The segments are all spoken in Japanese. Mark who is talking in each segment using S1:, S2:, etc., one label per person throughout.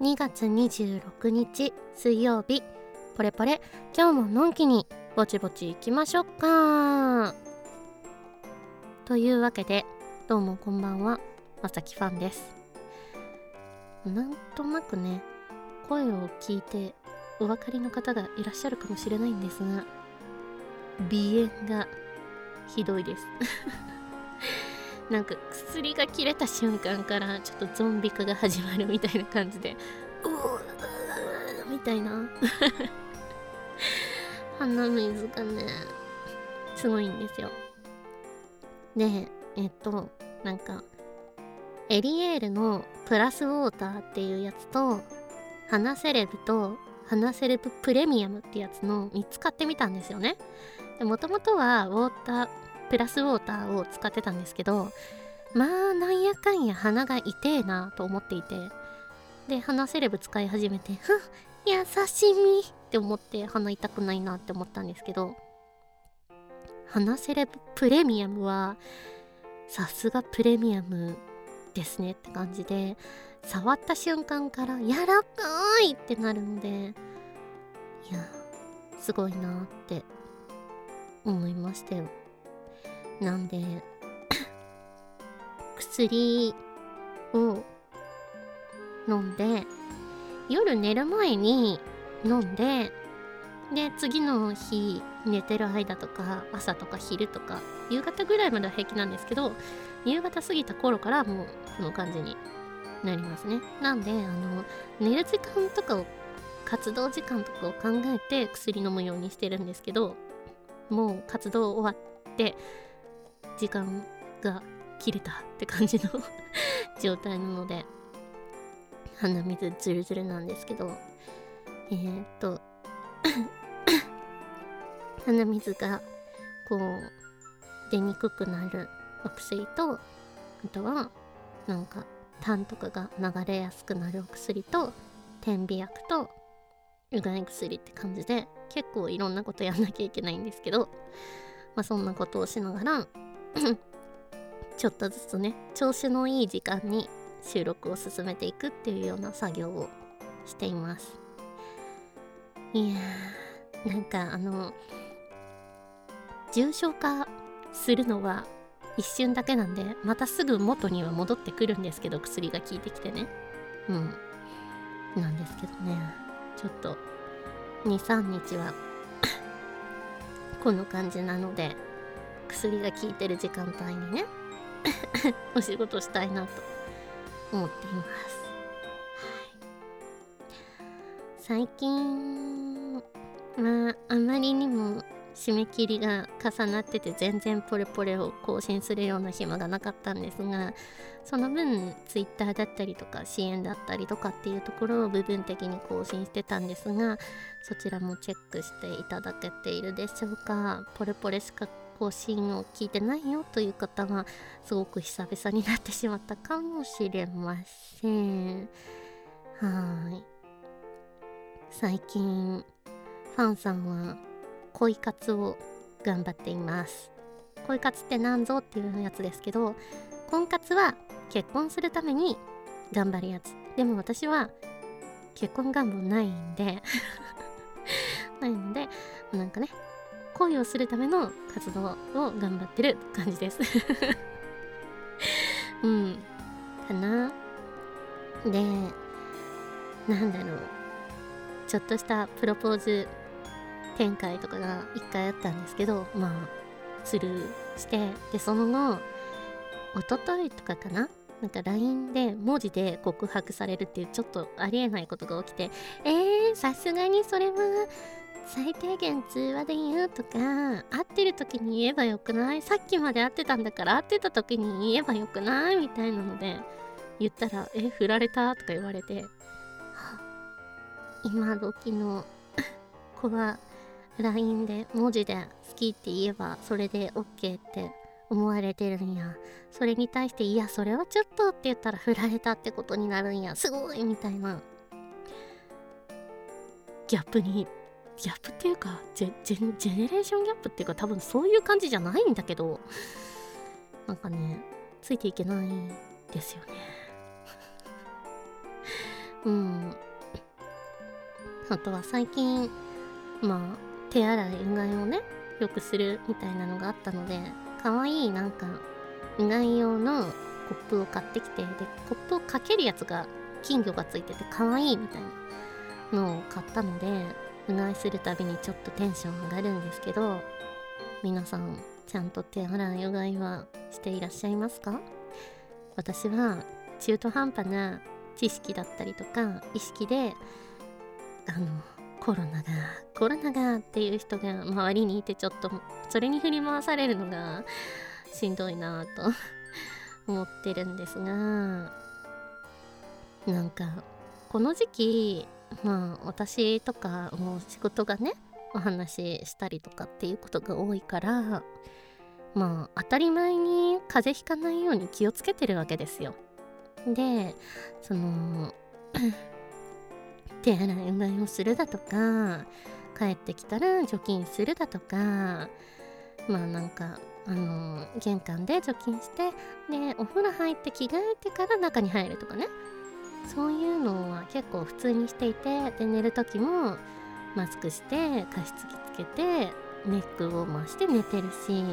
S1: 2月26日水曜日。ポレポレ。今日ものんきにぼちぼち行きましょうか。というわけでどうもこんばんは。まさきファンです。なんとなくね声を聞いてお分かりの方がいらっしゃるかもしれないんですが鼻炎がひどいです。なんか薬が切れた瞬間からちょっとゾンビ化が始まるみたいな感じで うーみたいな。鼻水がねすごいんですよ。でえっとなんかエリエールのプラスウォーターっていうやつと花セレブと花セレブプレミアムってやつの3つ買ってみたんですよね。もともとはウォータープラスウォーターを使ってたんですけどまあなんやかんや鼻が痛えなと思っていてで鼻セレブ使い始めてふっ優しみって思って鼻痛くないなって思ったんですけど鼻セレブプレミアムはさすがプレミアムですねって感じで触った瞬間から柔らかいってなるのでいやすごいなって思いましたよ。なんで 薬を飲んで夜寝る前に飲んでで次の日寝てる間とか朝とか昼とか夕方ぐらいまでは平気なんですけど夕方過ぎた頃からもうこの感じになりますね。なんであの寝る時間とかを活動時間とかを考えて薬飲むようにしてるんですけどもう活動終わって時間が切れたって感じの 状態なので鼻水ズルズルなんですけどえー、っと 鼻水がこう出にくくなるお薬とあとはなんか痰とかが流れやすくなるお薬と点鼻薬とうがい薬って感じで結構いろんなことやんなきゃいけないんですけど、まあ、そんなことをしながら ちょっとずつね調子のいい時間に収録を進めていくっていうような作業をしています。いやーなんかあの重症化するのは一瞬だけなんでまたすぐ元には戻ってくるんですけど薬が効いてきてね。うん。なんですけどね。ちょっと23日は この感じなので薬が効いてる時間帯にね お仕事したいなと思っています、はい、最近まああまりにも締め切りが重なってて全然ポレポレを更新するような暇がなかったんですがその分 Twitter だったりとか支援だったりとかっていうところを部分的に更新してたんですがそちらもチェックしていただけているでしょうか。ポレポレしか更新を聞いてないよという方はすごく久々になってしまったかもしれません。はい。最近ファンさんは恋活を頑張っています。恋活って何ぞっていうやつですけど婚活は結婚するために頑張るやつ。でも私は結婚願望ないんで。ないのでなんかね。恋をするための活動を頑張ってる感じです。うん。かな。でなんだろう。ちょっとしたプロポーズ展開とかが一回あったんですけどまあスルーしてでその後一昨日とかかな？なんか LINE で文字で告白されるっていうちょっとありえないことが起きてえー、さすがにそれは最低限通話で言うとか会ってる時に言えばよくない？さっきまで会ってたんだから会ってた時に言えばよくない？みたいなので言ったら「え振られた?」とか言われて、今時の 子は LINE で文字で好きって言えばそれで OK って思われてるんや。それに対していやそれはちょっとって言ったら振られたってことになるんや。すごい！みたいな。ギャップにギャップっていうかジェジェネレーションギャップっていうか多分そういう感じじゃないんだけどなんかねついていけないですよね。うん。あとは最近まあ手洗いうがいをねよくするみたいなのがあったので可愛いなんかうがい用のコップを買ってきてでコップをかけるやつが金魚がついてて可愛いみたいなのを買ったのでうがいするたびにちょっとテンション上がるんですけど皆さんちゃんと手洗いうがいはしていらっしゃいますか？私は中途半端な知識だったりとか意識であのコロナがコロナがっていう人が周りにいてちょっとそれに振り回されるのがしんどいなと 思ってるんですがなんかこの時期まあ私とかもう仕事がねお話ししたりとかっていうことが多いからまあ当たり前に風邪ひかないように気をつけてるわけですよ。でその 手洗いうがいをするだとか帰ってきたら除菌するだとかまあなんかあの玄関で除菌してでお風呂入って着替えてから中に入るとかねそういうのは結構普通にしていてで寝る時もマスクして加湿器つけてネックを回して寝てるし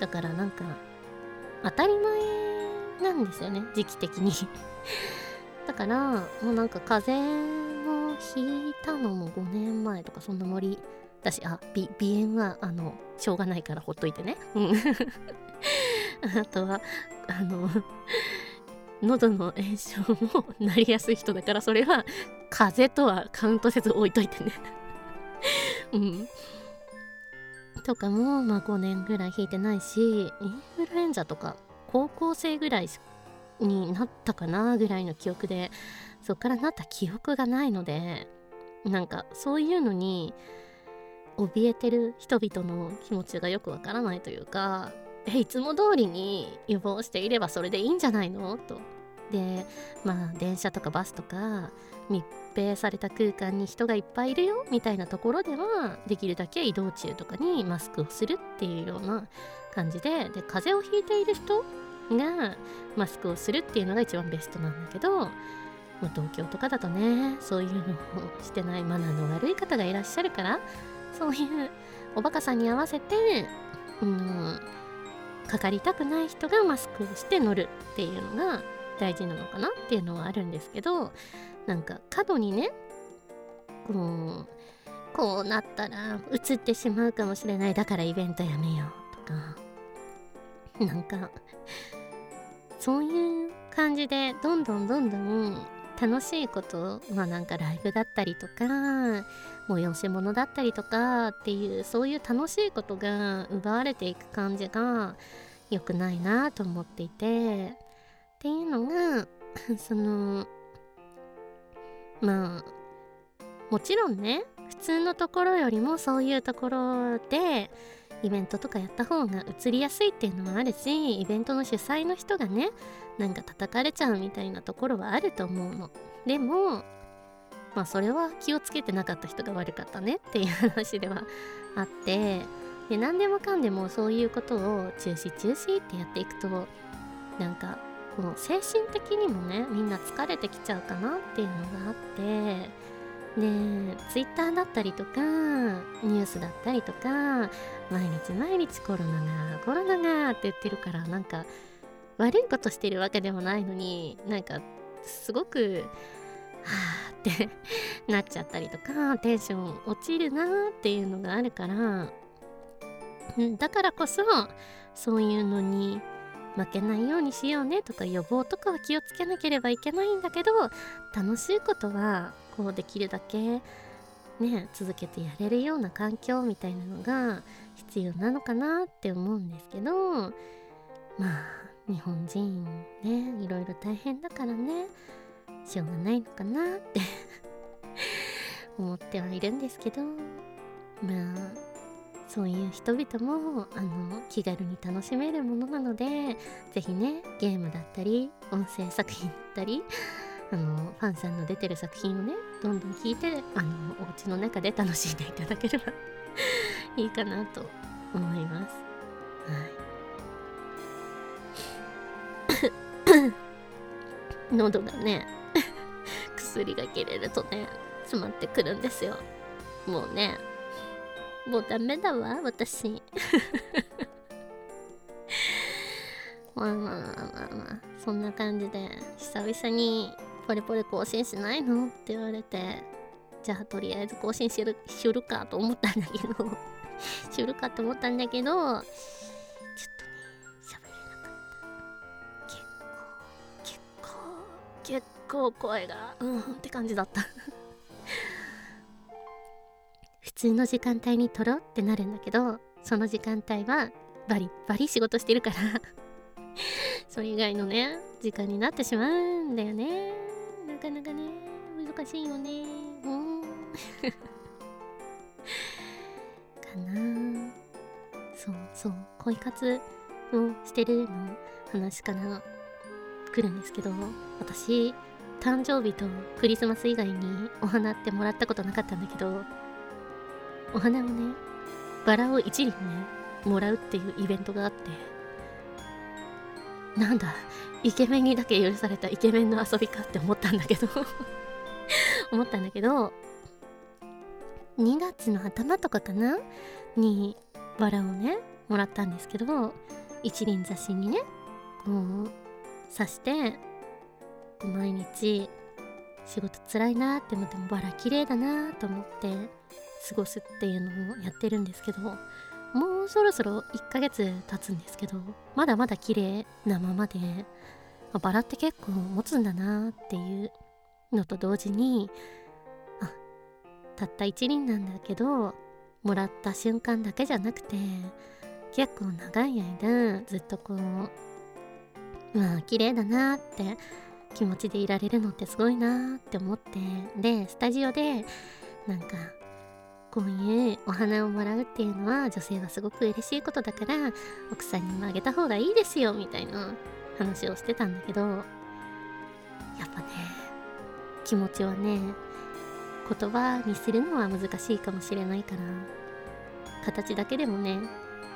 S1: だからなんか当たり前なんですよね時期的に。だからもうなんか風邪をひいたのも5年前とかそんな森だしあ鼻炎はあのしょうがないからほっといてね。うん。あとはあの喉の炎症もなりやすい人だからそれは風邪とはカウントせず置いといてね。うん。とかもまあ5年ぐらい引いてないしインフルエンザとか高校生ぐらいになったかなぐらいの記憶でそっからなった記憶がないのでなんかそういうのに怯えてる人々の気持ちがよくわからないというかえいつも通りに予防していればそれでいいんじゃないの？と。でまあ電車とかバスとか密閉された空間に人がいっぱいいるよみたいなところではできるだけ移動中とかにマスクをするっていうような感じでで風邪をひいている人がマスクをするっていうのが一番ベストなんだけど、まあ、東京とかだとねそういうのをしてないマナーの悪い方がいらっしゃるからそういうおバカさんに合わせてうんかかりたくない人がマスクをして乗るっていうのが大事なのかなっていうのはあるんですけどなんか過度にねこうこうなったら映ってしまうかもしれない。だからイベントやめようとか。なんかそういう感じでどんどんどんどん楽しいことまあなんかライブだったりとか催し物だったりとかっていうそういう楽しいことが奪われていく感じが良くないなと思っていて。っていうのが そのまあもちろんね普通のところよりもそういうところでイベントとかやった方が移りやすいっていうのもあるしイベントの主催の人がねなんか叩かれちゃうみたいなところはあると思うの。でもまあそれは気をつけてなかった人が悪かったねっていう話ではあってで何でもかんでもそういうことを中止中止ってやっていくとなんかこの精神的にもねみんな疲れてきちゃうかなっていうのがあってで Twitter だったりとかニュースだったりとか毎日毎日コロナがコロナがって言ってるからなんか悪いことしてるわけでもないのになんかすごくあって なっちゃったりとかテンション落ちるなっていうのがあるからだからこそそういうのに負けないようにしようねとか予防とかは気をつけなければいけないんだけど楽しいことはこうできるだけね続けてやれるような環境みたいなのが必要なのかなって思うんですけどまあ日本人ねいろいろ大変だからね。しょうがないのかなって 思ってはいるんですけどまあそういう人々もあの気軽に楽しめるものなので是非ねゲームだったり音声作品だったりあのファンさんの出てる作品をねどんどん聞いてあのお家の中で楽しんでいただければ いいかなと思います。はい 喉がね薬が切れるとね詰まってくるんですよ。もうねもうダメだわ私。まあまあまあまあまあそんな感じで久々にポリポリ更新しないのって言われてじゃあとりあえず更新するするかと思ったんだけど するかと思ったんだけどちょっとね喋れなかった。結構結構結構声がうんって感じだった。普通の時間帯に撮ろってなるんだけどその時間帯はバリバリ仕事してるから それ以外のね時間になってしまうんだよね。なかなかね難しいよね。うん。かな。そうそう。恋活をしてるの話から来るんですけど私誕生日とクリスマス以外にお花ってもらったことなかったんだけどお花をねバラを一輪ねもらうっていうイベントがあってなんだイケメンにだけ許されたイケメンの遊びかって思ったんだけど 思ったんだけど2月の頭とかかなにバラをねもらったんですけど一輪挿しにねこう刺して毎日仕事つらいなって思ってもバラ綺麗だなと思って過ごすっていうのをやってるんですけどもうそろそろ1ヶ月経つんですけどまだまだ綺麗なままでまバラって結構持つんだなっていうのと同時にあたった一輪なんだけどもらった瞬間だけじゃなくて結構長い間ずっとこうまあ綺麗だなって気持ちでいられるのってすごいなって思って。でスタジオでなんかこういうお花をもらうっていうのは女性はすごく嬉しいことだから奥さんにもあげた方がいいですよみたいな話をしてたんだけどやっぱね気持ちはね言葉にするのは難しいかもしれないから形だけでもね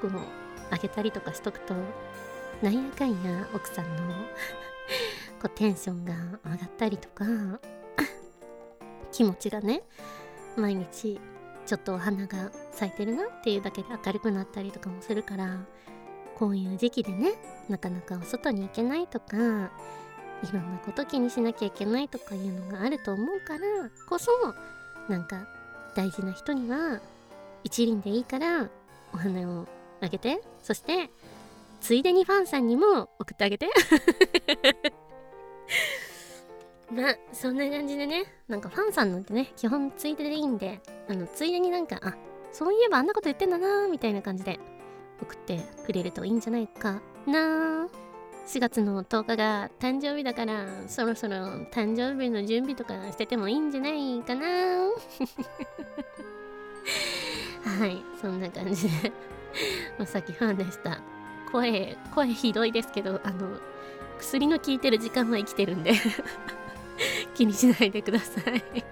S1: こうあげたりとかしとくとなんやかんや奥さんのテンションが上がったりとか 気持ちがね毎日ちょっとお花が咲いてるなっていうだけで明るくなったりとかもするからこういう時期でねなかなかお外に行けないとかいろんなこと気にしなきゃいけないとかいうのがあると思うからこそなんか大事な人には一輪でいいからお花をあげてそしてついでにファンさんにも送ってあげて。まあそんな感じでねなんかファンさんなんてね基本ついででいいんであのついでになんかあそういえばあんなこと言ってんだなみたいな感じで送ってくれるといいんじゃないかな4月の10日が誕生日だからそろそろ誕生日の準備とかしててもいいんじゃないかな はいそんな感じで まさきファンでした。声声ひどいですけどあの薬の効いてる時間は生きてるんで。気にしないでください。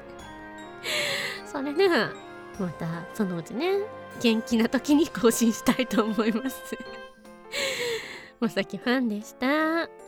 S1: それではまたそのうちね元気な時に更新したいと思います。まさきファンでした。